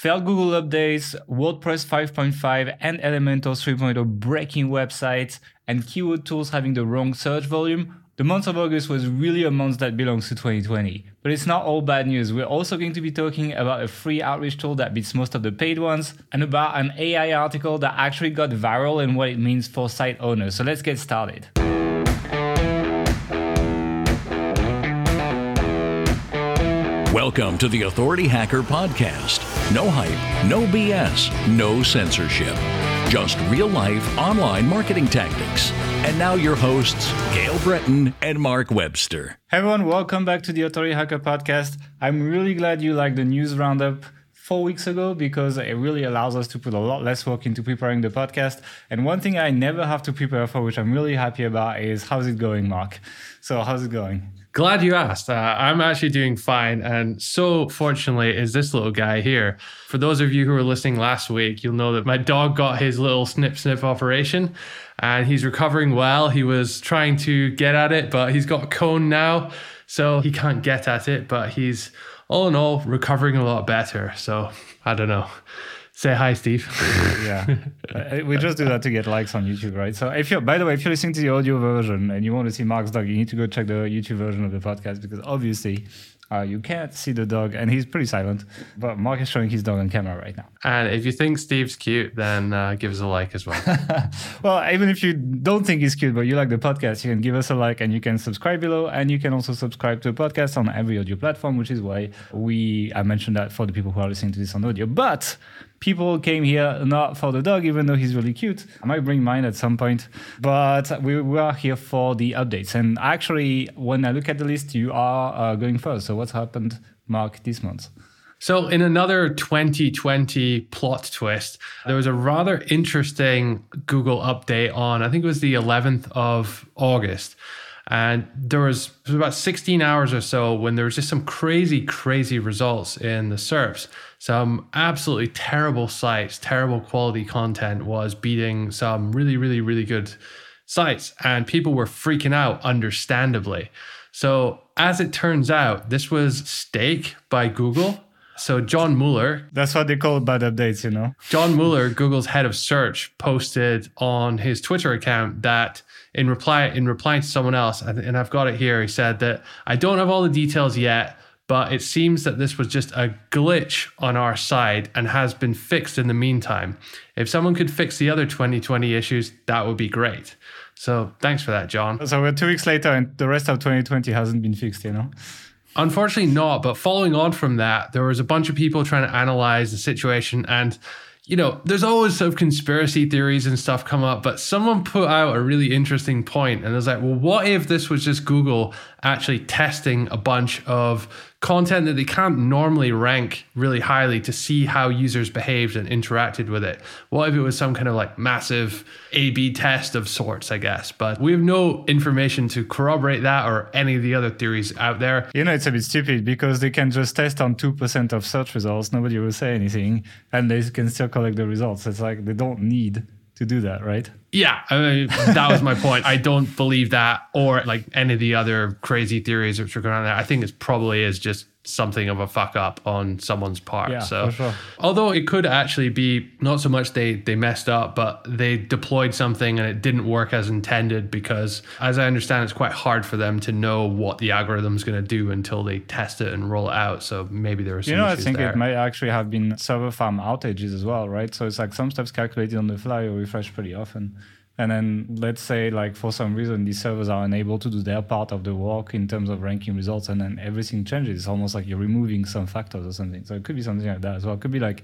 failed Google updates, WordPress 5.5 and Elementor 3.0 breaking websites, and keyword tools having the wrong search volume, the month of August was really a month that belongs to 2020. But it's not all bad news. We're also going to be talking about a free outreach tool that beats most of the paid ones, and about an AI article that actually got viral and what it means for site owners. So let's get started. Welcome to the Authority Hacker Podcast. No hype, no BS, no censorship. Just real life online marketing tactics. And now your hosts, Gael Breton and Mark Webster. Hey everyone, welcome back to the Authority Hacker Podcast. I'm really glad you liked the news roundup four weeks ago because it really allows us to put a lot less work into preparing the podcast. And one thing I never have to prepare for, which I'm really happy about, is how's it going, Mark? So, how's it going? Glad you asked. Uh, I'm actually doing fine. And so, fortunately, is this little guy here. For those of you who were listening last week, you'll know that my dog got his little snip snip operation and he's recovering well. He was trying to get at it, but he's got a cone now. So he can't get at it, but he's all in all recovering a lot better. So I don't know. Say hi, Steve. yeah, uh, we just do that to get likes on YouTube, right? So if you're, by the way, if you're listening to the audio version and you want to see Mark's dog, you need to go check the YouTube version of the podcast because obviously uh, you can't see the dog, and he's pretty silent. But Mark is showing his dog on camera right now. And if you think Steve's cute, then uh, give us a like as well. well, even if you don't think he's cute, but you like the podcast, you can give us a like and you can subscribe below. And you can also subscribe to the podcast on every audio platform, which is why we I mentioned that for the people who are listening to this on audio. But people came here not for the dog, even though he's really cute. I might bring mine at some point, but we, we are here for the updates. And actually, when I look at the list, you are uh, going first. So what's happened, Mark, this month? So, in another 2020 plot twist, there was a rather interesting Google update on, I think it was the 11th of August. And there was, was about 16 hours or so when there was just some crazy, crazy results in the SERPs some absolutely terrible sites, terrible quality content was beating some really, really, really good sites. And people were freaking out, understandably. So, as it turns out, this was Stake by Google. So, John Mueller. That's what they call bad updates, you know? John Mueller, Google's head of search, posted on his Twitter account that in reply in replying to someone else, and I've got it here, he said that I don't have all the details yet, but it seems that this was just a glitch on our side and has been fixed in the meantime. If someone could fix the other 2020 issues, that would be great. So thanks for that, John. So we're two weeks later and the rest of 2020 hasn't been fixed, you know? Unfortunately, not. But following on from that, there was a bunch of people trying to analyze the situation and you know, there's always sort of conspiracy theories and stuff come up, but someone put out a really interesting point and it was like, well, what if this was just Google actually testing a bunch of content that they can't normally rank really highly to see how users behaved and interacted with it. What if it was some kind of like massive A B test of sorts, I guess? But we have no information to corroborate that or any of the other theories out there. You know, it's a bit stupid because they can just test on 2% of search results, nobody will say anything, and they can still collect the results. It's like they don't need to do that, right? Yeah, I mean, that was my point. I don't believe that or like any of the other crazy theories which are going on there. I think it probably is just something of a fuck up on someone's part. Yeah, so sure. although it could actually be not so much they they messed up, but they deployed something and it didn't work as intended because as I understand it's quite hard for them to know what the algorithm is going to do until they test it and roll it out. So maybe there are some You know, I think there. it might actually have been server farm outages as well, right? So it's like some stuff's calculated on the fly or refreshed pretty often. And then let's say like for some reason these servers are unable to do their part of the work in terms of ranking results and then everything changes. It's almost like you're removing some factors or something. So it could be something like that as well. It could be like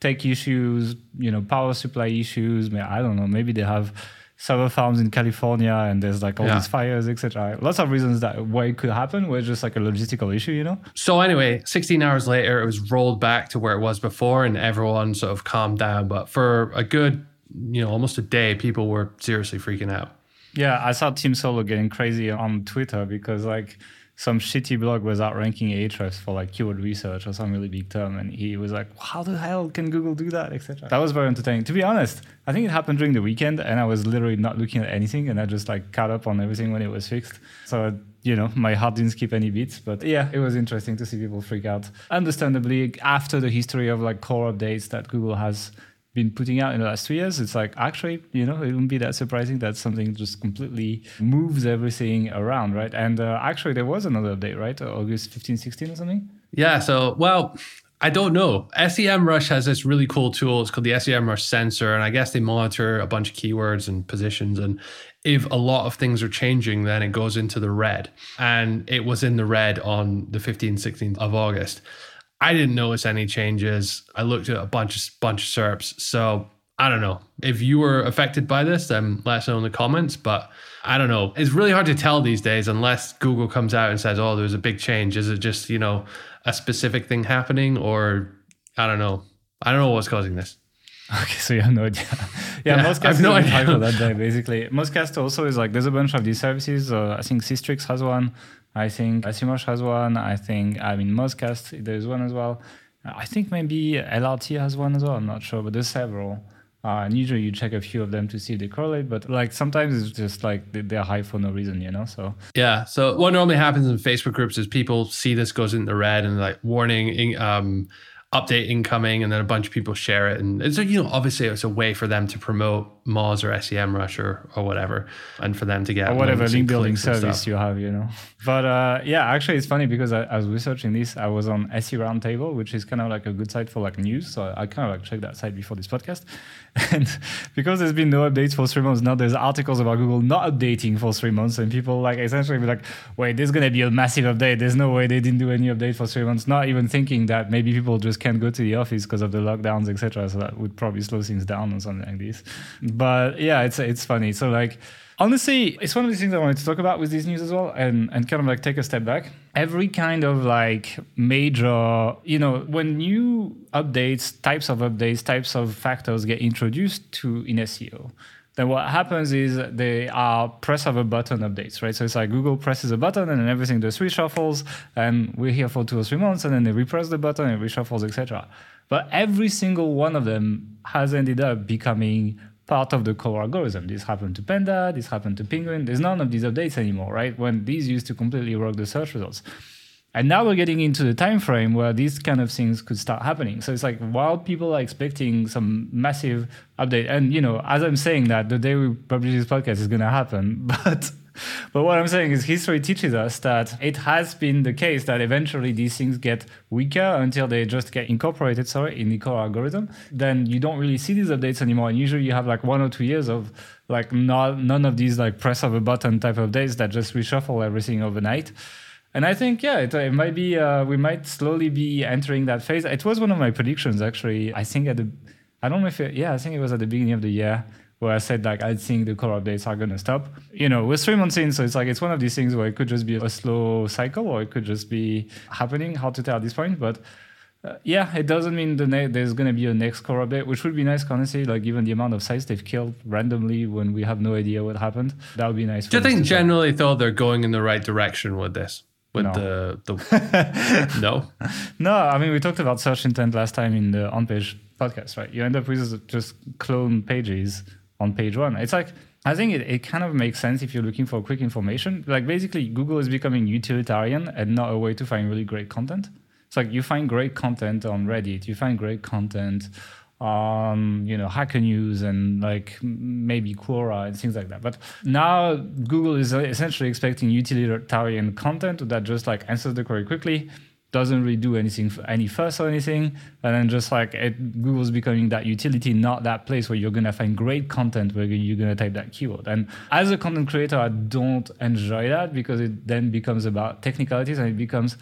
tech issues, you know, power supply issues. I don't know. Maybe they have server farms in California and there's like all Yeah. these fires, etc. Lots of reasons that why it could happen, it's just like a logistical issue, you know? So anyway, 16 hours later, it was rolled back to where it was before, and everyone sort of calmed down. But for a good, you know, almost a day, people were seriously freaking out. Yeah, I saw Tim Soulo getting crazy on Twitter because like some shitty blog was outranking Ahrefs for like keyword research or some really big term, and he was like, "How the hell can Google do that?" etc. That was very entertaining. To be honest, I think it happened during the weekend, and I was literally not looking at anything, and I just like caught up on everything when it was fixed. So you know, my heart didn't skip any beats, but yeah, it was interesting to see people freak out. Understandably, after the history of like core updates that Google has been putting out in the last two years, it's like actually, you know, it wouldn't be that surprising that something just completely moves everything around, right? And uh, actually, there was another update, right? August 15, 16 or something? Yeah. So, well, I don't know. SEMrush has this really cool tool. It's called the SEMrush sensor. And I guess they monitor a bunch of keywords and positions. And if a lot of things are changing, then it goes into the red. And it was in the red on the 15th, 16th of August. I didn't notice any changes. I looked at a bunch of bunch of SERPs. So I don't know. If you were affected by this, then let us know in the comments. But I don't know. It's really hard to tell these days unless Google comes out and says, oh, there's a big change. Is it just, you know, a specific thing happening or I don't know. I don't know what's causing this. Okay, so you have no idea. yeah, yeah Mozcast I have no idea. that day, basically. Mozcast also is like, there's a bunch of these services. Uh, I think Sistrix has one. I think SEMrush has one. I think, I mean, Mozcast, there's one as well. I think maybe LRT has one as well. I'm not sure, but there's several. Uh, and usually you check a few of them to see if they correlate, but like sometimes it's just like they're high for no reason, you know? So, yeah. So, what normally happens in Facebook groups is people see this goes into red and like warning, um, update incoming and then a bunch of people share it. And so you know obviously it's a way for them to promote Moz or SEMrush or, or whatever and for them to get or whatever link building service you have you know. But uh, yeah actually it's funny because I, I, was researching this I was on SE Roundtable which is kind of like a good site for like news. So I kind of like checked that site before this podcast. And because there's been no updates for three months now there's articles about Google not updating for three months and people like essentially be like wait there's gonna be a massive update. There's no way they didn't do any update for three months. Not even thinking that maybe people just can't go to the office because of the lockdowns, etc. So that would probably slow things down or something like this. But yeah, it's it's funny. So like honestly, it's one of the things I wanted to talk about with this news as well, and and kind of like take a step back. Every kind of like major, you know, when new updates, types of updates, types of factors get introduced to in SEO, then what happens is they are press of a button updates, right? So it's like Google presses a button and then everything just reshuffles, and we're here for two or three months, and then they repress the button and reshuffles, etc. But every single one of them has ended up becoming part of the core algorithm. This happened to Panda, this happened to Penguin. There's none of these updates anymore, right? When these used to completely rock the search results. And now we're getting into the time frame where these kind of things could start happening. So it's like while people are expecting some massive update, and you know, as I'm saying that, the day we publish this podcast is going to happen, but. But what I'm saying is, history teaches us that it has been the case that eventually these things get weaker until they just get incorporated, sorry, in the core algorithm. Then you don't really see these updates anymore. And usually you have like one or two years of like not, none of these like press of a button type of days that just reshuffle everything overnight. And I think, yeah, it, it might be, uh, we might slowly be entering that phase. It was one of my predictions, actually. I think at the, I don't know if it, yeah, I think it was at the beginning of the year where I said, like, I think the core updates are going to stop. You know, we're three months in, so it's like, it's one of these things where it could just be a slow cycle or it could just be happening. Hard to tell at this point. But uh, yeah, it doesn't mean the ne- there's going to be a next core update, which would be nice, honestly. Like given the amount of sites they've killed randomly when we have no idea what happened, that would be nice. Do you think generally, though, they're going in the right direction with this? With no. the the no? No i mean we talked about search intent last time in the on page podcast right? You end up with just clone pages on page one. It's like i think it, it kind of makes sense if you're looking for quick information. Like basically google is becoming utilitarian and not a way to find really great content. It's like you find great content on reddit you find great content on you know Hacker News and like maybe Quora and things like that. But now Google is uh, essentially expecting utilitarian content that just like answers the query quickly, doesn't really do anything any fuss or anything, and then just like it, Google's becoming that utility, not that place where you're gonna find great content where you're gonna type that keyword. And as a content creator, I don't enjoy that because it then becomes about technicalities and it becomes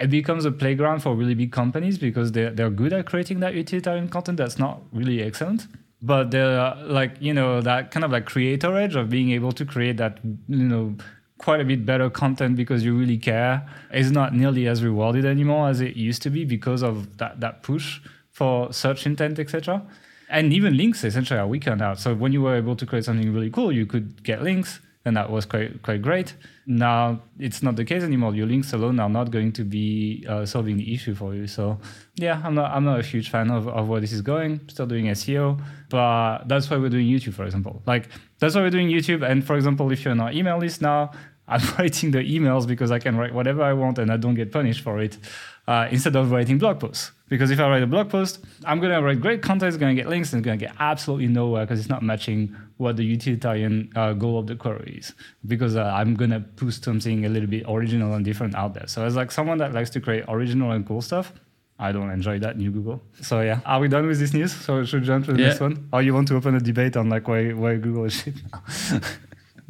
it becomes a playground for really big companies because they're, they're good at creating that utilitarian content that's not really excellent. But they're like you know that kind of like creator edge of being able to create that you know quite a bit better content because you really care is not nearly as rewarded anymore as it used to be because of that that push for search intent etc and even links essentially are weaker now so when you were able to create something really cool you could get links and that was quite quite great. Now it's not the case anymore. Your links alone are not going to be uh, solving the issue for you. So yeah, I'm not I'm not a huge fan of, of where this is going. Still doing SEO, but that's why we're doing YouTube, for example. Like that's why we're doing YouTube. And for example, if you're on our email list now, I'm writing the emails because I can write whatever I want and I don't get punished for it uh, instead of writing blog posts. Because if I write a blog post, I'm going to write great content, it's going to get links, and it's going to get absolutely nowhere because it's not matching what the utilitarian uh, goal of the query is. Because uh, I'm going to post something a little bit original and different out there. So as like someone that likes to create original and cool stuff, I don't enjoy that new Google. So yeah, are we done with this news? So should we should jump to the Yeah. next one. Or you want to open a debate on like why why Google is shit now?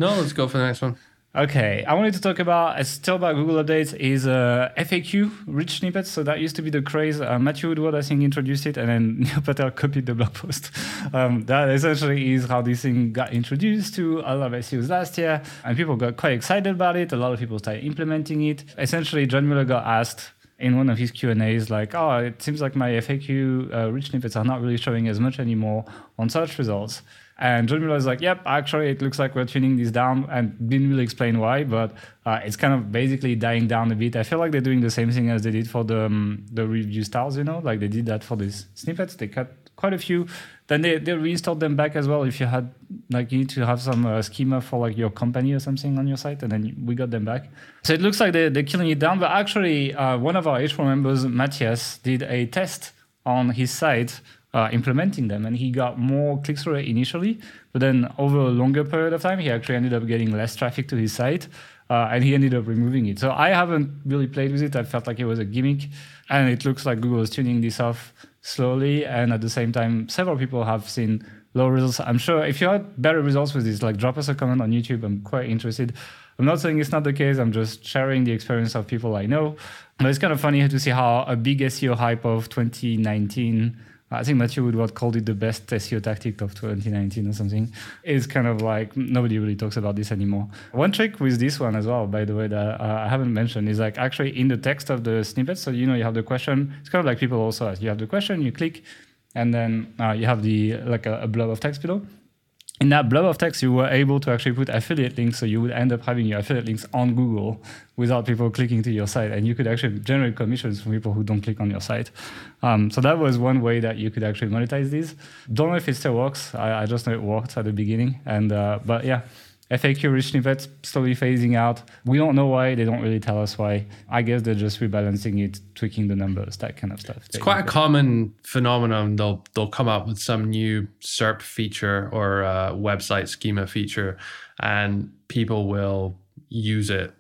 No, let's go for the next one. Okay, I wanted to talk about, it's still about Google updates, is uh, FAQ, rich snippets. So that used to be the craze. Uh, Matthew Woodward, I think, introduced it, and then Neil Patel copied the blog post. Um, that essentially is how this thing got introduced to a lot of SEOs last year, and people got quite excited about it. A lot of people started implementing it. Essentially, John Mueller got asked in one of his Q and A's, like, "Oh, it seems like my FAQ uh, rich snippets are not really showing as much anymore on search results." And John Mueller is like, "Yep, actually, it looks like we're tuning this down," and didn't really explain why, but uh, it's kind of basically dying down a bit. I feel like they're doing the same thing as they did for the um, the review styles, you know, like they did that for these snippets. They cut quite a few. Then they, they reinstalled them back as well. If you had like you need to have some uh, schema for like your company or something on your site, and then we got them back. So it looks like they they're killing it down. But actually, uh, one of our H4 members, Matthias, did a test on his site uh, implementing them, and he got more clicks through initially. But then over a longer period of time, he actually ended up getting less traffic to his site. Uh, and he ended up removing it. So I haven't really played with it. I felt like it was a gimmick, and it looks like Google is tuning this off slowly. And at the same time, several people have seen low results. I'm sure if you had better results with this, like drop us a comment on YouTube. I'm quite interested. I'm not saying it's not the case. I'm just sharing the experience of people I know. But it's kind of funny to see how a big SEO hype of 2019 I think Matthew Woodward called it the best SEO tactic of 2019 or something. It's kind of like nobody really talks about this anymore. One trick with this one as well, by the way, that uh, I haven't mentioned is like actually in the text of the snippet. So you know you have the question. It's kind of like people also ask. You have the question, you click, and then uh, you have the like a, a blob of text below in that blob of text, you were able to actually put affiliate links. So you would end up having your affiliate links on Google without people clicking to your site. And you could actually generate commissions from people who don't click on your site. Um, so that was one way that you could actually monetize these. Don't know if it still works. I, I just know it worked at the beginning. And uh, But yeah, FAQ rich snippets slowly phasing out. We don't know why. They don't really tell us why. I guess they're just rebalancing it, tweaking the numbers, that kind of stuff. It's quite a common phenomenon. They'll they'll come up with some new SERP feature or uh, website schema feature, and people will use it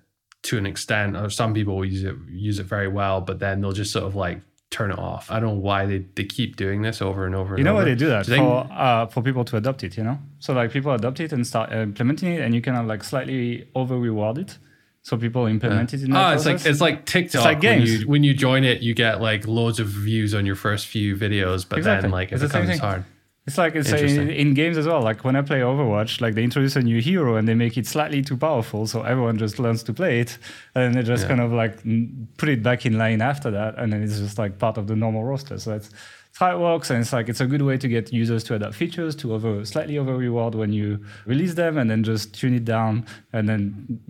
to an extent, or some people will use it use it very well, but then they'll just sort of like turn it off. I don't know why they, they keep doing this over and over. Again. You know why they do that Do think- for uh, for people to adopt it. You know, so like people adopt it and start uh, implementing it, and you kind of like slightly over reward it, so people implement it in that Oh, it's like it's like TikTok. It's like when games. you when you join it, you get like loads of views on your first few videos, but Exactly. then like it It's becomes hard. It's like it's in, in games as well. Like when I play Overwatch, like they introduce a new hero and they make it slightly too powerful, so everyone just learns to play it, and then they just Yeah. kind of like put it back in line after that, and then it's just like part of the normal roster. So it's, it's how it works, and it's like it's a good way to get users to adopt features, to over slightly over reward when you release them, and then just tune it down, and then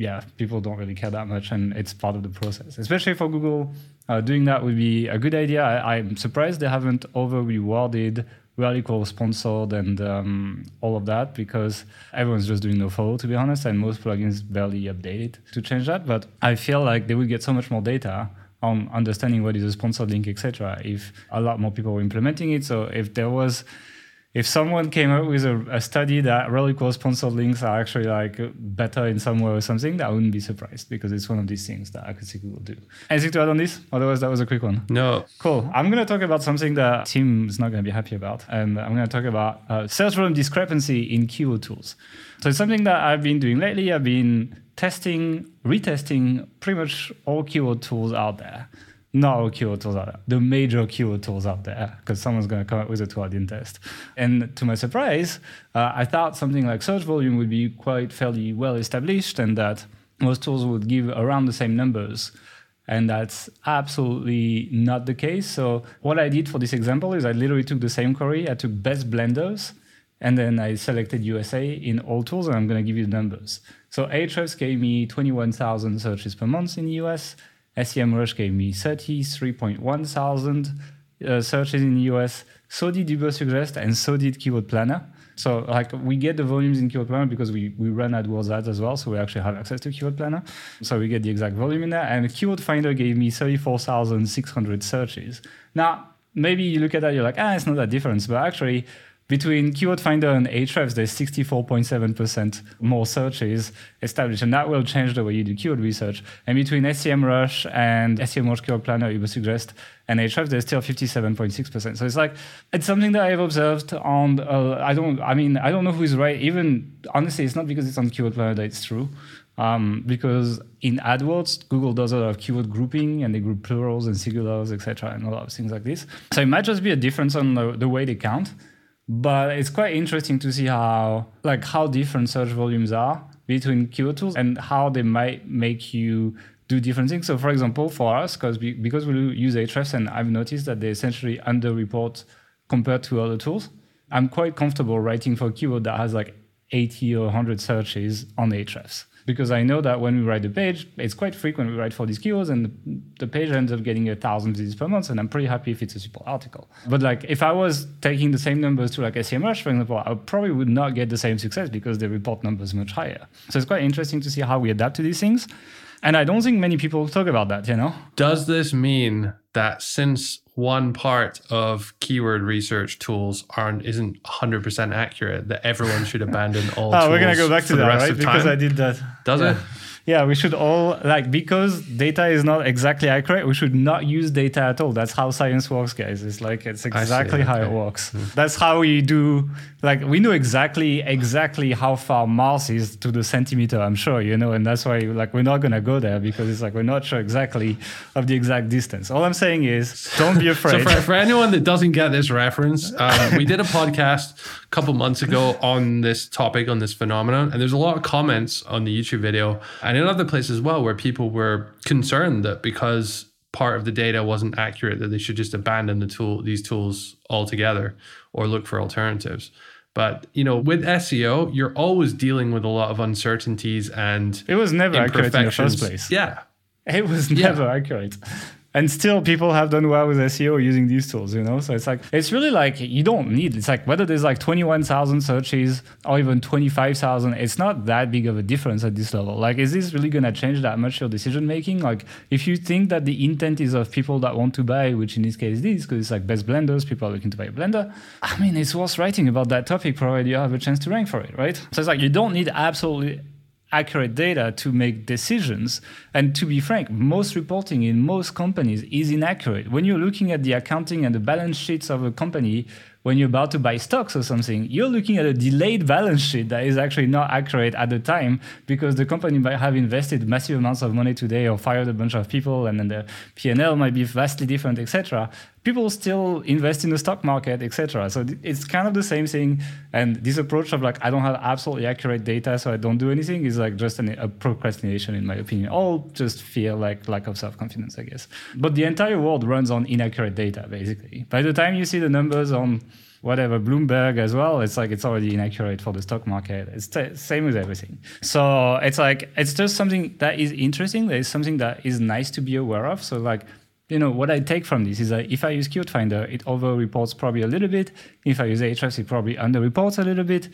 yeah, people don't really care that much, and it's part of the process. Especially for Google, uh, doing that would be a good idea. I, I'm surprised they haven't over rewarded radical sponsored and um, all of that because everyone's just doing no follow to be honest and most plugins barely update it to change that. But i feel like they would get so much more data on understanding what is a sponsored link etc if a lot more people were implementing it. So if there was if someone came up with a, a study that really cool sponsored links are actually like better in some way or something, I wouldn't be surprised because it's one of these things that I could see Google do. Anything to add on this? Otherwise, that was a quick one. No, Cool. I'm going to talk about something that Tim is not going to be happy about. And I'm going to talk about uh, search volume discrepancy in keyword tools. So it's something that I've been doing lately. I've been testing, retesting pretty much all keyword tools out there. All keyword tools out there, the major keyword tools out there, because someone's going to come up with a tool I didn't test. And to my surprise, uh, I thought something like search volume would be quite fairly well established and that most tools would give around the same numbers and that's absolutely not the case. So what I did for this example is I literally took the same query. I took best blenders And then I selected USA in all tools, and I'm going to give you the numbers. So Ahrefs gave me 21,000 searches per month in the US. SEMrush gave me 33.1 thousand uh, searches in the US. So did Ubersuggest, and so did Keyword Planner. So like we get the volumes in Keyword Planner because we, we run AdWords ads as well. So we actually have access to Keyword Planner. So we get the exact volume in there. And Keyword Finder gave me 34,600 searches. Now, maybe you look at that, you're like, ah, it's not that difference. But actually, between Keyword Finder and Ahrefs, there's 64.7% more searches established, and that will change the way you do keyword research. And between SEMrush and SEMrush Keyword Planner, Ubersuggest, and Ahrefs, there's still 57.6%. So it's like it's something that I've observed on. Uh, I don't. I mean, I don't know who is right. Even honestly, it's not because it's on Keyword Planner that it's true. Um, because in AdWords, Google does a lot of keyword grouping and they group plurals and singulars, etc., and a lot of things like this. So it might just be a difference on the, the way they count but it's quite interesting to see how like how different search volumes are between keyword tools and how they might make you do different things. So, for example, for us, because we, because we use Ahrefs, and I've noticed that they essentially underreport compared to other tools. I'm quite comfortable writing for a keyword that has like 80 or 100 searches on Ahrefs because I know that when we write the page, it's quite frequent we write for these keywords and the page ends up getting a thousand visits per month and I'm pretty happy if it's a simple article. But like if I was taking the same numbers to like SEMrush, for example, I probably would not get the same success because the report numbers much higher. So it's quite interesting to see how we adapt to these things. And I don't think many people talk about that, you know? Does this mean that since one part of keyword research tools aren't isn't 100% accurate that everyone should abandon all ah, tools? oh, we're going to go back to that, right? Because I did that. Does yeah. it? Yeah, we should all like because data is not exactly accurate. We should not use data at all. That's how science works, guys. It's like it's exactly how it works. Mm. That's how we do. Like we know exactly exactly how far Mars is to the centimeter. I'm sure you know, and that's why like we're not gonna go there because it's like we're not sure exactly of the exact distance. All I'm saying is don't be afraid. so for, for anyone that doesn't get this reference, um, we did a podcast couple months ago on this topic on this phenomenon, and there's a lot of comments on the YouTube video and in other places as well where people were concerned that because part of the data wasn't accurate that they should just abandon the tool these tools altogether or look for alternatives. But you know with seo you're always dealing with a lot of uncertainties and it was never accurate in the first place. Yeah. It was never yeah. accurate and still people have done well with SEO using these tools, you know? So it's like, it's really like you don't need, it's like whether there's like 21,000 searches or even 25,000, it's not that big of a difference at this level. Like, is this really going to change that much your decision making? Like, if you think that the intent is of people that want to buy, which in this case is because it's like best blenders, people are looking to buy a blender, I mean, it's worth writing about that topic, provided you have a chance to rank for it, right? So it's like you don't need absolutely accurate data to make decisions. And to be frank, most reporting in most companies is inaccurate. When you're looking at the accounting and the balance sheets of a company, when you're about to buy stocks or something, you're looking at a delayed balance sheet that is actually not accurate at the time because the company might have invested massive amounts of money today or fired a bunch of people and then the P&L might be vastly different, etc. People still invest in the stock market, etc. So it's kind of the same thing. And this approach of like, I don't have absolutely accurate data, so I don't do anything is like just an, a procrastination, in my opinion. All just fear like lack of self-confidence, I guess. But the entire world runs on inaccurate data, basically. By the time you see the numbers on whatever Bloomberg as well. It's like it's already inaccurate for the stock market. It's t- same with everything. So it's like it's just something that is interesting. That is something that is nice to be aware of. So like you know what I take from this is that if I use Keyword Finder, it over reports probably a little bit. If I use Ahrefs, it probably under reports a little bit.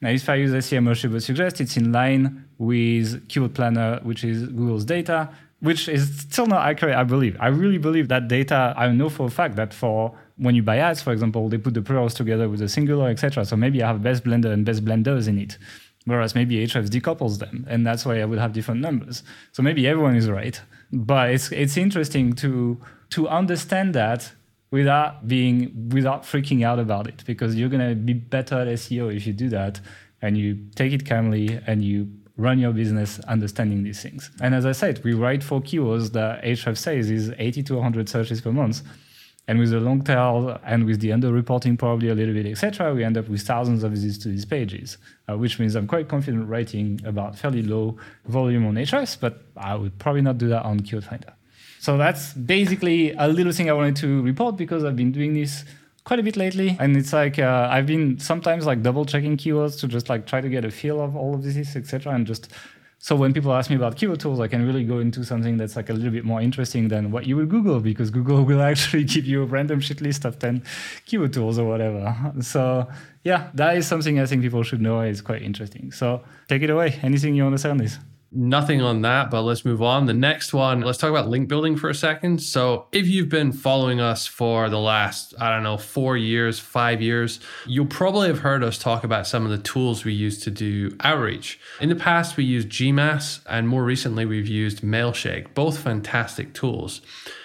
Now, if I use SEMrush, it would suggest it's in line with Keyword Planner, which is Google's data, which is still not accurate, I believe. I really believe that data, I know for a fact that for when you buy ads, for example, they put the plurals together with a singular, etc. So maybe I have best blender and best blenders in it, whereas maybe Ahrefs decouples them, and that's why I would have different numbers. So maybe everyone is right, but it's it's interesting to to understand that without being without freaking out about it, because you're gonna be better at SEO if you do that, and you take it calmly and you run your business understanding these things. And as I said, we write for keywords that Ahrefs says is 80 to 100 searches per month and with the long tail and with the underreporting probably a little bit, etc., we end up with thousands of visits to these pages, uh, which means I'm quite confident writing about fairly low volume on Ahrefs, but I would probably not do that on Keyword Finder. So that's basically a little thing I wanted to report because I've been doing this quite a bit lately. And it's like uh, I've been sometimes like double checking keywords to just like try to get a feel of all of this, etc. And just so when people ask me about keyword tools, I can really go into something that's like a little bit more interesting than what you would Google because Google will actually give you a random shit list of 10 keyword tools or whatever. So yeah, that is something I think people should know is quite interesting. So take it away. Anything you want to say on this? Nothing on that, but let's move on. The next one, let's talk about link building for a second. So, if you've been following us for the last, I don't know, four years, five years, you'll probably have heard us talk about some of the tools we use to do outreach. In the past, we used Gmass, and more recently, we've used Mailshake, both fantastic tools.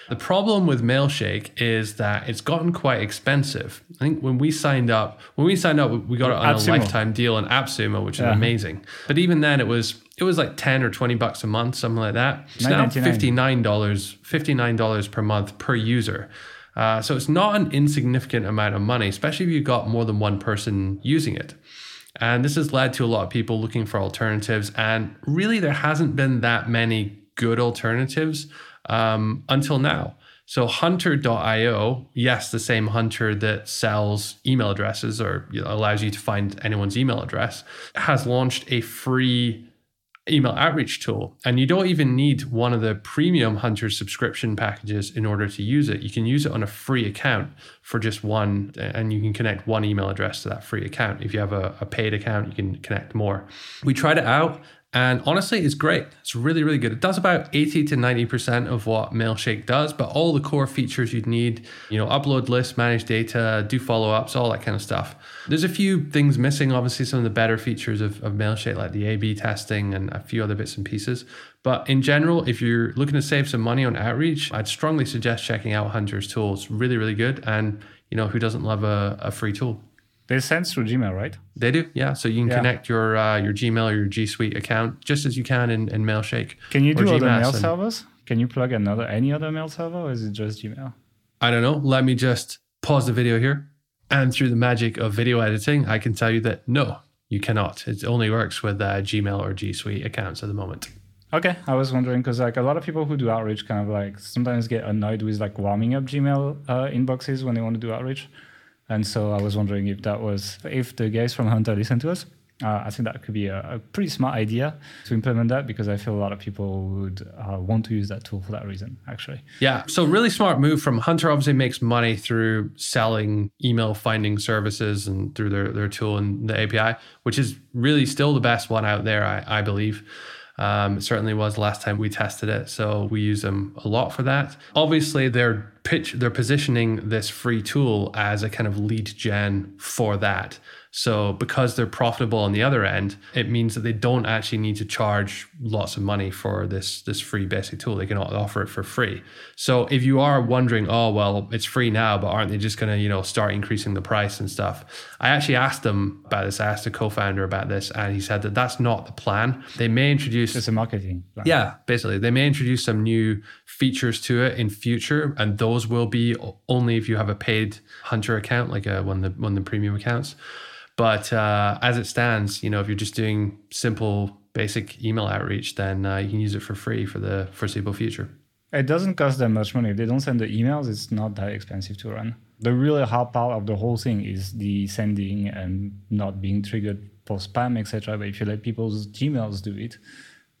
The problem with Mailshake is that it's gotten quite expensive. I think when we signed up, when we signed up, we got it on AppSumo. a lifetime deal on AppSumo, which is yeah. amazing. But even then, it was it was like 10 or 20 bucks a month, something like that. It's now $59, $59 per month per user. Uh, so it's not an insignificant amount of money, especially if you've got more than one person using it. And this has led to a lot of people looking for alternatives. And really, there hasn't been that many good alternatives um, until now. So hunter.io, yes, the same hunter that sells email addresses or you know, allows you to find anyone's email address, has launched a free email outreach tool. And you don't even need one of the premium Hunter subscription packages in order to use it. You can use it on a free account for just one, and you can connect one email address to that free account. If you have a, a paid account, you can connect more. We tried it out. And honestly, it's great. It's really, really good. It does about 80 to 90% of what Mailshake does, but all the core features you'd need, you know, upload lists, manage data, do follow ups, all that kind of stuff. There's a few things missing, obviously, some of the better features of, of Mailshake, like the A B testing and a few other bits and pieces. But in general, if you're looking to save some money on outreach, I'd strongly suggest checking out Hunter's tools. Really, really good. And, you know, who doesn't love a, a free tool? They send through Gmail, right? They do, yeah. So you can yeah. connect your uh, your Gmail or your G Suite account just as you can in, in Mailshake. Can you do other mail servers? Can you plug another any other mail server, or is it just Gmail? I don't know. Let me just pause the video here, and through the magic of video editing, I can tell you that no, you cannot. It only works with uh, Gmail or G Suite accounts at the moment. Okay, I was wondering because like a lot of people who do outreach kind of like sometimes get annoyed with like warming up Gmail uh, inboxes when they want to do outreach. And so I was wondering if that was, if the guys from Hunter listen to us, uh, I think that could be a, a, pretty smart idea to implement that because I feel a lot of people would uh, want to use that tool for that reason, actually. Yeah. So, really smart move from Hunter. Obviously, makes money through selling email finding services and through their, their tool and the API, which is really still the best one out there, I, I believe. Um, it certainly was last time we tested it. So we use them a lot for that. Obviously, they're pitch they're positioning this free tool as a kind of lead gen for that. So because they're profitable on the other end, it means that they don't actually need to charge lots of money for this this free basic tool. They can offer it for free. So if you are wondering, oh well, it's free now, but aren't they just going to you know start increasing the price and stuff? I actually asked them about this. I asked the co-founder about this, and he said that that's not the plan. They may introduce it's a marketing. Plan. Yeah, basically, they may introduce some new features to it in future, and those will be only if you have a paid Hunter account, like a, uh, one of the one of the premium accounts. But uh, as it stands, you know, if you're just doing simple, basic email outreach, then uh, you can use it for free for the foreseeable future. It doesn't cost them much money. If they don't send the emails, it's not that expensive to run. The really hard part of the whole thing is the sending and not being triggered for spam, etc. But if you let people's Gmails do it,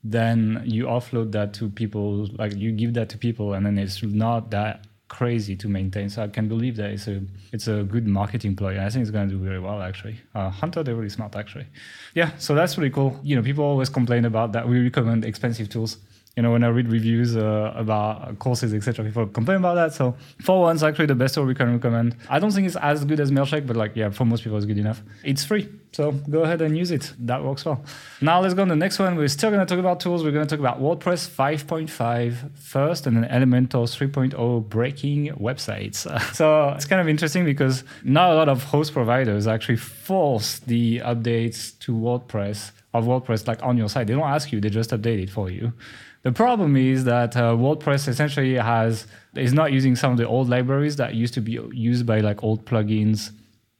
then you offload that to people, like you give that to people, and then it's not that crazy to maintain. So I can believe that it's a it's a good marketing play. I think it's going to do very well actually. Uh, Hunter, they're really smart actually. Yeah, so that's really cool. You know, people always complain about that. We recommend expensive tools you know, when I read reviews uh, about courses, etc., people complain about that. So for once, actually, the best tool we can recommend. I don't think it's as good as Mailshake, but like, yeah, for most people, it's good enough. It's free, so go ahead and use it. That works well. Now let's go on the next one. We're still going to talk about tools. We're going to talk about WordPress 5.5 first, and then Elementor 3.0 breaking websites. so it's kind of interesting because not a lot of host providers actually force the updates to WordPress of WordPress like on your site. They don't ask you; they just update it for you. The problem is that uh, WordPress essentially has is not using some of the old libraries that used to be used by like old plugins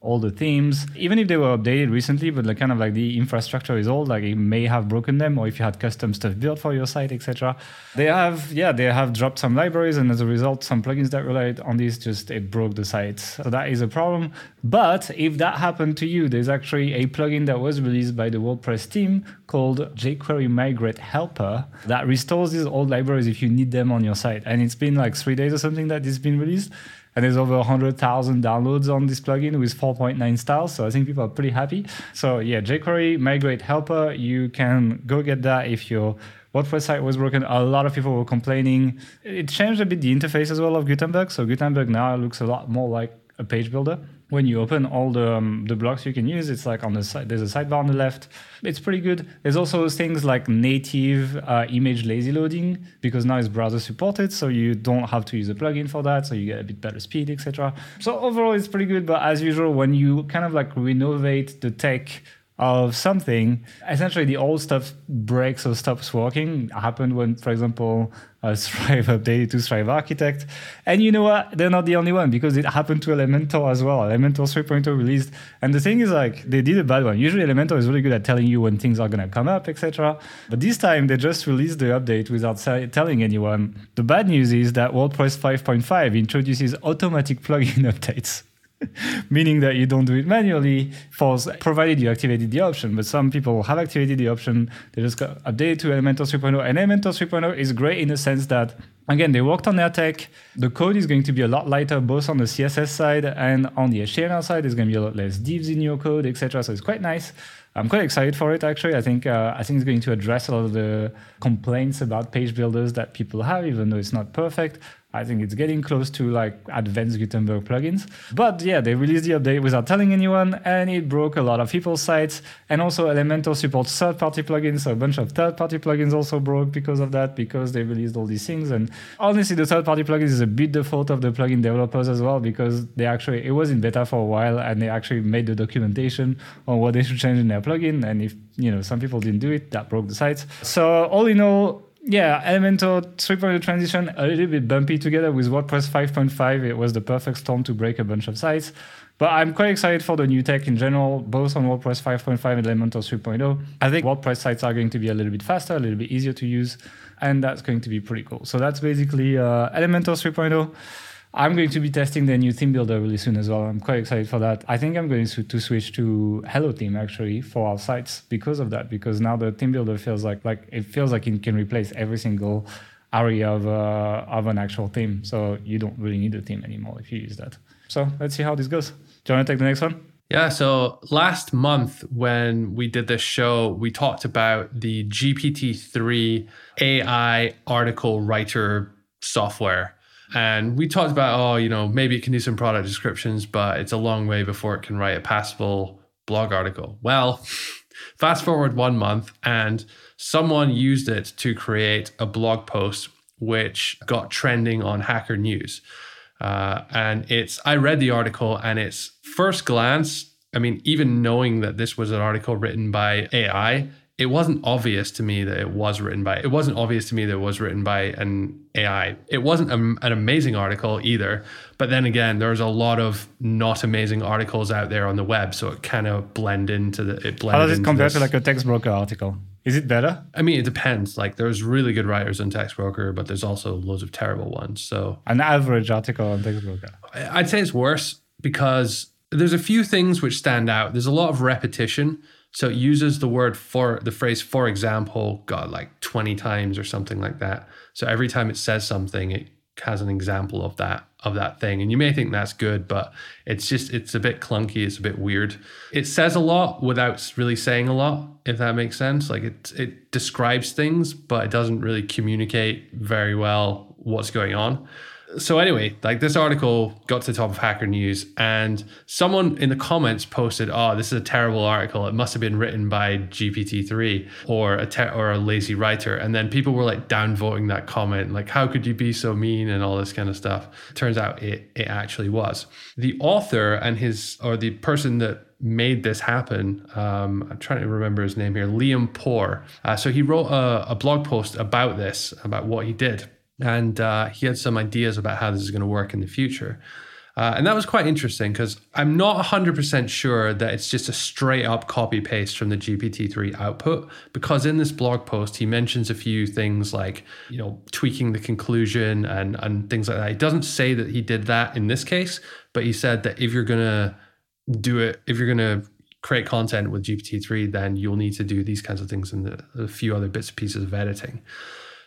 all the themes, even if they were updated recently, but like kind of like the infrastructure is old, like it may have broken them, or if you had custom stuff built for your site, etc. They have, yeah, they have dropped some libraries, and as a result, some plugins that relied on these just it broke the site. So that is a problem. But if that happened to you, there's actually a plugin that was released by the WordPress team called jQuery Migrate Helper that restores these old libraries if you need them on your site. And it's been like three days or something that it's been released. And there's over 100,000 downloads on this plugin with 4.9 stars. So I think people are pretty happy. So yeah, jQuery Migrate Helper, you can go get that if your WordPress site was broken. A lot of people were complaining. It changed a bit the interface as well of Gutenberg. So Gutenberg now looks a lot more like a page builder when you open all the um, the blocks you can use, it's like on the side. There's a sidebar on the left. It's pretty good. There's also things like native uh, image lazy loading because now it's browser supported, so you don't have to use a plugin for that. So you get a bit better speed, etc. So overall, it's pretty good. But as usual, when you kind of like renovate the tech of something, essentially the old stuff breaks or stops working. It happened when, for example, uh, Thrive updated to Thrive Architect. And you know what? They're not the only one because it happened to Elementor as well. Elementor 3.0 released. And the thing is like they did a bad one. Usually Elementor is really good at telling you when things are going to come up, etc. But this time they just released the update without telling anyone. The bad news is that WordPress 5.5 introduces automatic plugin updates. meaning that you don't do it manually provided you activated the option. But some people have activated the option. They just got updated to elementor 3.0 and elementor 3.0 is great in the sense that again they worked on their tech. The code is going to be a lot lighter both on the css side and on the html side. There's going to be a lot less divs in your code etc so it's quite nice. I'm quite excited for it. Actually, I think uh, I think it's going to address a lot of the complaints about page builders that people have, even though it's not perfect. I think it's getting close to like advanced Gutenberg plugins. But yeah, they released the update without telling anyone, and it broke a lot of people's sites. And also, Elementor supports third-party plugins, so a bunch of third-party plugins also broke because of that, because they released all these things. And honestly, the third-party plugins is a bit the fault of the plugin developers as well, because they actually it was in beta for a while, and they actually made the documentation on what they should change in their plugin. And if you know some people didn't do it, that broke the sites. So all in all, yeah, Elementor 3.0 transition a little bit bumpy together with WordPress 5.5. It was the perfect storm to break a bunch of sites. But I'm quite excited for the new tech in general, both on WordPress 5.5 and Elementor 3.0. I think WordPress sites are going to be a little bit faster, a little bit easier to use, and that's going to be pretty cool. So that's basically uh, Elementor 3.0. I'm going to be testing the new theme builder really soon as well. I'm quite excited for that. I think I'm going to, to switch to Hello Theme actually for our sites because of that. Because now the theme builder feels like like it feels like it can replace every single area of uh, of an actual theme. So you don't really need a theme anymore if you use that. So let's see how this goes. Do you want to take the next one? Yeah, so last month when we did this show, we talked about the GPT-3 AI article writer software and we talked about, oh, you know, maybe it can do some product descriptions, but it's a long way before it can write a passable blog article. Well, fast forward one month, and someone used it to create a blog post which got trending on Hacker News. Uh, and it's, I read the article, and it's first glance, I mean, even knowing that this was an article written by AI, it wasn't obvious to me that it was written by it wasn't obvious to me that it was written by an AI. It wasn't a, an amazing article either, but then again, there's a lot of not amazing articles out there on the web, so it kind of blend into the it blends. How does it compare to like a Textbroker article? Is it better? I mean, it depends. Like, there's really good writers on Textbroker, but there's also loads of terrible ones. So, an average article on Textbroker, I'd say it's worse because there's a few things which stand out. There's a lot of repetition. So it uses the word for the phrase, for example, God, like 20 times or something like that. So every time it says something, it has an example of that of that thing. And you may think that's good but it's just it's a bit clunky it's a bit weird. It says a lot without really saying a lot if that makes sense. Like it it describes things but it doesn't really communicate very well what's going on so anyway, like this article got to the top of Hacker News, and someone in the comments posted, "Oh, this is a terrible article. It must have been written by GPT-3 or a ter- or a lazy writer." And then people were like downvoting that comment, like, "How could you be so mean?" and all this kind of stuff. Turns out it it actually was the author and his or the person that made this happen. Um, I'm trying to remember his name here, Liam Porr. Uh, so he wrote a, a blog post about this, about what he did and uh, he had some ideas about how this is going to work in the future. Uh, and that was quite interesting because I'm not 100% sure that it's just a straight up copy paste from the GPT-3 output because in this blog post he mentions a few things like, you know, tweaking the conclusion and and things like that. He doesn't say that he did that in this case, but he said that if you're going to do it, if you're going to create content with GPT-3, then you'll need to do these kinds of things and a few other bits and pieces of editing.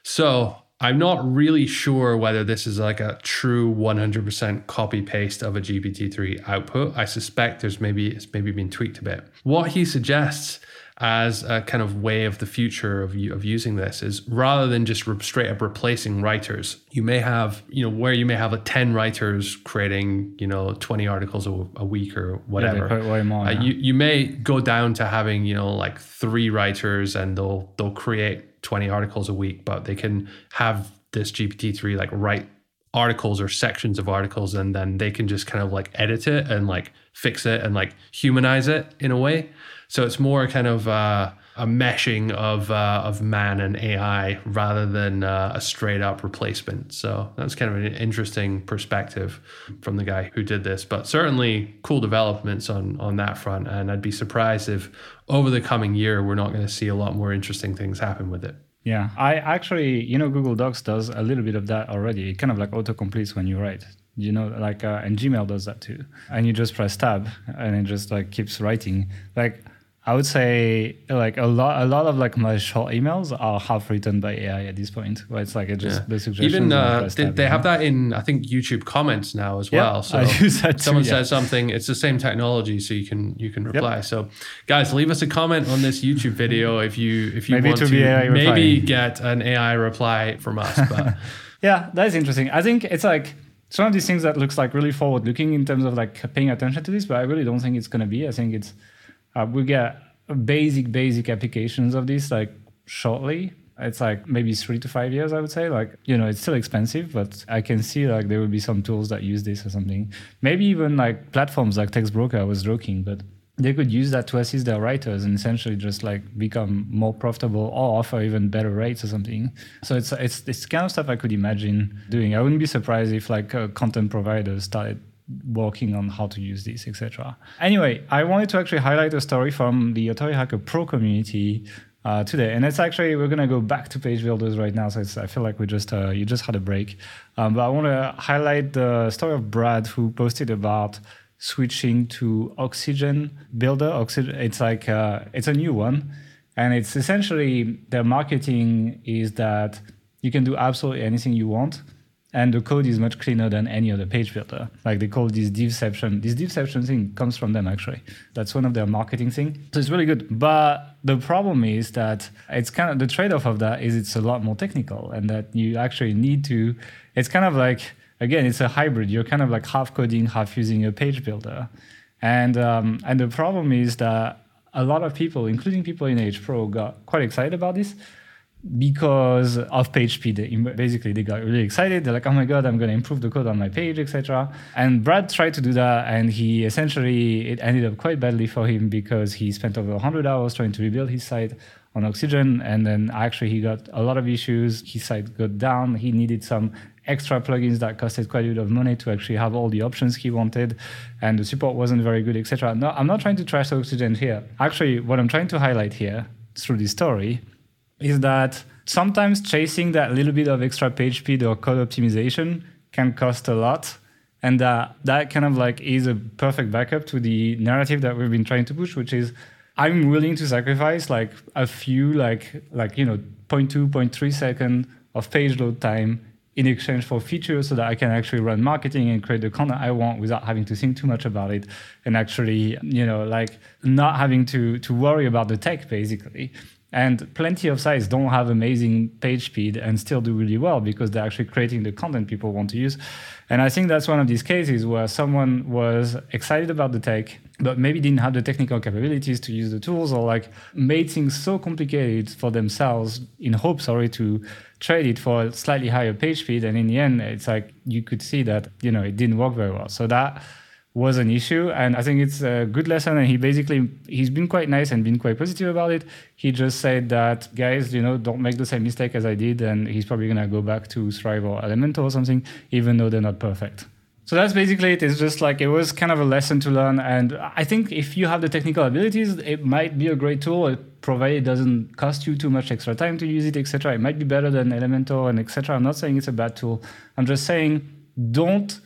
So I'm not really sure whether this is like a true 100% copy paste of a GPT-3 output. I suspect there's maybe it's maybe been tweaked a bit. What he suggests as a kind of way of the future of, of using this is rather than just straight up replacing writers, you may have, you know, where you may have a 10 writers creating, you know, 20 articles a, a week or whatever. Yeah, more, uh, you, you may go down to having, you know, like three writers and they'll, they'll create 20 articles a week, but they can have this GPT-3 like write articles or sections of articles and then they can just kind of like edit it and like fix it and like humanize it in a way. So it's more kind of uh, a meshing of uh, of man and AI rather than uh, a straight up replacement. So that's kind of an interesting perspective from the guy who did this. But certainly cool developments on on that front. And I'd be surprised if over the coming year we're not going to see a lot more interesting things happen with it. Yeah, I actually, you know, Google Docs does a little bit of that already. It kind of like auto completes when you write. You know, like, uh, and Gmail does that too. And you just press tab and it just like keeps writing. Like, I would say like a lot, a lot of like my short emails are half written by AI at this point. Where it's like it just yeah. the suggestions. Even uh, they, they have that in I think YouTube comments now as well. So someone too, says something, it's the same technology, so you can you can reply. Yep. So guys, leave us a comment on this YouTube video if you if you maybe want to, maybe get an AI reply from us. But yeah, that is interesting. I think it's like some of these things that looks like really forward looking in terms of like paying attention to this, but I really don't think it's going to be. I think it's uh, we get basic basic applications of this like shortly. It's like maybe three to five years i would say. Like you know it's still expensive but i can see like there will be some tools that use this or something. Maybe even like platforms like textbroker i was joking but they could use that to assist their writers and essentially just like become more profitable or offer even better rates or something. So it's it's this kind of stuff i could imagine doing. I wouldn't be surprised if like uh, content providers started working on how to use this, etc. Anyway, I wanted to actually highlight a story from the Authority Hacker Pro community uh, today, and it's actually we're gonna go back to page builders right now. So I feel like we just uh, you just had a break, um, but I want to highlight the story of Brad who posted about switching to Oxygen Builder. Oxygen, it's like uh, it's a new one, and it's essentially their marketing is that you can do absolutely anything you want and the code is much cleaner than any other page builder. Like they call this devception. This devception thing comes from them actually. That's one of their marketing thing. So it's really good. But the problem is that it's kind of the trade-off of that is it's a lot more technical and that you actually need to. It's kind of like again, it's a hybrid. You're kind of like half coding, half using a page builder, and um, and the problem is that a lot of people, including people in H Pro, got quite excited about this because of page speed. Basically, they got really excited. They're like, "Oh my god, I'm going to improve the code on my page, etc." And Brad tried to do that, and he essentially it ended up quite badly for him because he spent over 100 hours trying to rebuild his site on Oxygen, and then actually he got a lot of issues. His site got down. He needed some extra plugins that costed quite a bit of money to actually have all the options he wanted, and the support wasn't very good, etc. No, I'm not trying to trash Oxygen here. Actually, what I'm trying to highlight here through this story is that sometimes chasing that little bit of extra page speed or code optimization can cost a lot. And uh, that kind of like is a perfect backup to the narrative that we've been trying to push, which is I'm willing to sacrifice like a few like like you know 0.2, 0.3 second of page load time in exchange for features so that I can actually run marketing and create the content I want without having to think too much about it and actually, you know, like not having to to worry about the tech basically. And plenty of sites don't have amazing page speed and still do really well because they're actually creating the content people want to use. And I think that's one of these cases where someone was excited about the tech, but maybe didn't have the technical capabilities to use the tools or like made things so complicated for themselves in hope, sorry, to trade it for a slightly higher page speed. And in the end, it's like you could see that, you know, it didn't work very well. So that was an issue and i think it's a good lesson and he basically he's been quite nice and been quite positive about it he just said that guys you know don't make the same mistake as i did and he's probably going to go back to thrive or Elementor or something even though they're not perfect So that's basically it. It's just like it was kind of a lesson to learn. And I think if you have the technical abilities, it might be a great tool, provided it doesn't cost you too much extra time to use it, etc. It might be better than Elementor and etc. I'm not saying it's a bad tool. I'm just saying don't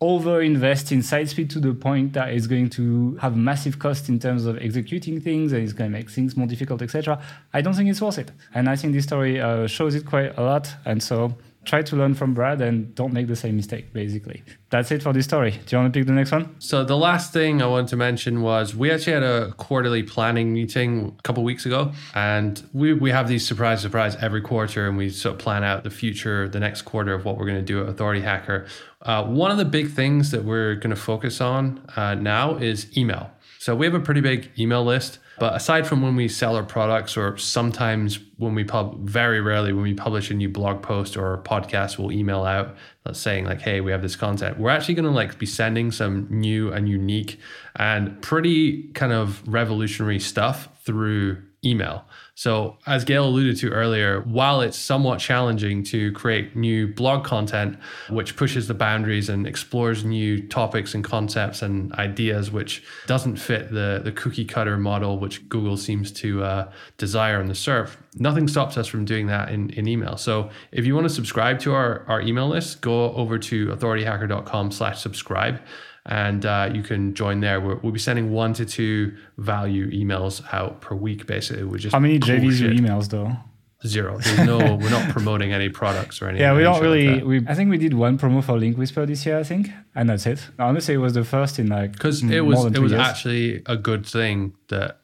over invest in site speed to the point that it's going to have massive cost in terms of executing things and it's going to make things more difficult etc i don't think it's worth it and i think this story uh, shows it quite a lot and so try to learn from Brad and don't make the same mistake, basically. That's it for this story. Do you want to pick the next one? So, the last thing I wanted to mention was we actually had a quarterly planning meeting a couple weeks ago. And we, we have these surprise, surprise every quarter, and we sort of plan out the future, the next quarter of what we're going to do at Authority Hacker. Uh, one of the big things that we're going to focus on uh, now is email. So, we have a pretty big email list. But aside from when we sell our products, or sometimes when we pub, very rarely when we publish a new blog post or podcast, we'll email out saying like, "Hey, we have this content." We're actually going to like be sending some new and unique and pretty kind of revolutionary stuff through email. So, as Gael alluded to earlier, while it's somewhat challenging to create new blog content, which pushes the boundaries and explores new topics and concepts and ideas, which doesn't fit the, the cookie cutter model which Google seems to uh, desire on the SERP, nothing stops us from doing that in, in email. So, if you want to subscribe to our, our email list, go over to authorityhacker.com slash subscribe and uh, you can join there. we will be sending one to two value emails out per week, basically. we just how many JVZoo shit. emails though? Zero. There's no. we're not promoting any products or anything. Yeah, we don't really. Like we I think we did one promo for Link Whisper this year. I think, and that's it. Honestly, it was the first in like because it was it was years. actually a good thing that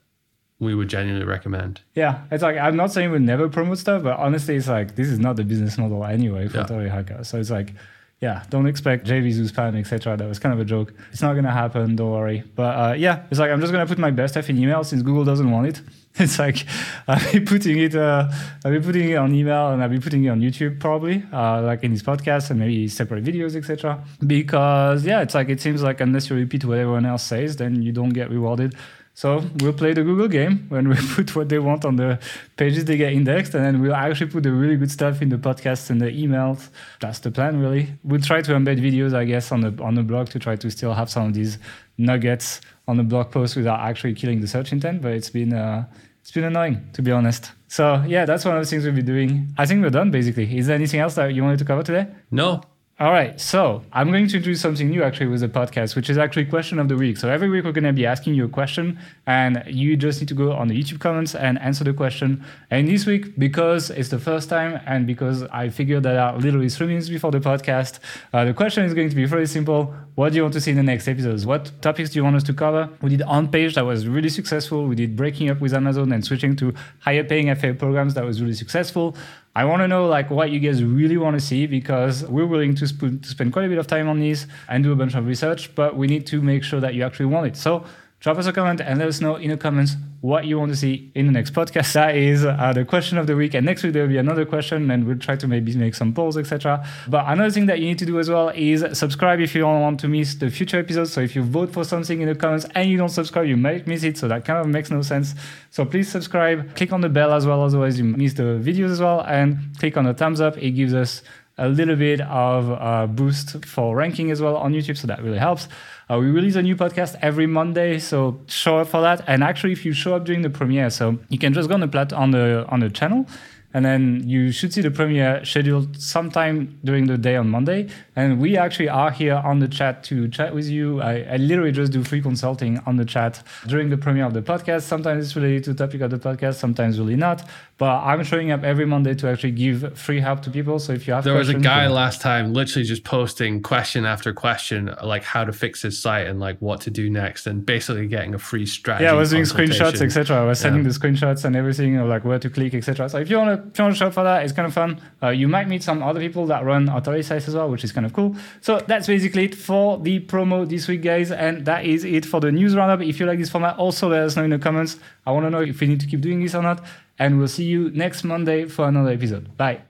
we would genuinely recommend. Yeah, it's like I'm not saying we never promote stuff, but honestly, it's like this is not the business model anyway for yeah. Tori Hacker. So it's like yeah, don't expect JVZoo spam, etc. That was kind of a joke. It's not gonna happen. Don't worry. But uh, yeah, it's like I'm just gonna put my best stuff in email since Google doesn't want it. It's like I'll be putting it, uh, I'll be putting it on email and I'll be putting it on YouTube probably, uh, like in this podcast and maybe separate videos, etc. Because yeah, it's like it seems like unless you repeat what everyone else says, then you don't get rewarded. So we'll play the Google game when we put what they want on the pages they get indexed, and then we'll actually put the really good stuff in the podcasts and the emails. That's the plan, really. We'll try to embed videos, I guess, on the on the blog to try to still have some of these nuggets on the blog post without actually killing the search intent. But it's been uh, it's been annoying, to be honest. So yeah, that's one of the things we'll be doing. I think we're done basically. Is there anything else that you wanted to cover today? No, all right, so I'm going to do something new actually with the podcast, which is actually question of the week. So every week we're going to be asking you a question, and you just need to go on the YouTube comments and answer the question. And this week, because it's the first time, and because I figured that out literally three minutes before the podcast, uh, the question is going to be very simple. What do you want to see in the next episodes? What topics do you want us to cover? We did on page that was really successful. We did breaking up with Amazon and switching to higher paying affiliate programs that was really successful. I want to know like what you guys really want to see because we're willing to, sp- to spend quite a bit of time on this and do a bunch of research, but we need to make sure that you actually want it. So drop us a comment and let us know in the comments what you want to see in the next podcast. That is uh, the question of the week. And next week there will be another question, and we'll try to maybe make some polls, etc. But another thing that you need to do as well is subscribe if you don't want to miss the future episodes. So if you vote for something in the comments and you don't subscribe, you might miss it. So that kind of makes no sense. So please subscribe. Click on the bell as well, otherwise you miss the videos as well. And click on the thumbs up. It gives us a little bit of a boost for ranking as well on YouTube. So that really helps. Uh, we release a new podcast every Monday, so show up for that. And actually, if you show up during the premiere, so you can just go on the plat on the on the channel and then you should see the premiere scheduled sometime during the day on Monday. And we actually are here on the chat to chat with you. I, I, literally just do free consulting on the chat during the premiere of the podcast. Sometimes it's related to the topic of the podcast, sometimes really not. But I'm showing up every Monday to actually give free help to people. So if you have there was a guy last time literally just posting question after question, like how to fix his site and like what to do next, and basically getting a free strategy. Yeah, I was doing screenshots, etc. I was sending yeah. the screenshots and everything of like where to click, etc. So if you want if you want to show for that, it's kind of fun. Uh, you might meet some other people that run authority sites as well, which is kind of cool. So that's basically it for the promo this week, guys. And that is it for the news roundup. If you like this format, also let us know in the comments. I want to know if we need to keep doing this or not. And we'll see you next Monday for another episode. Bye.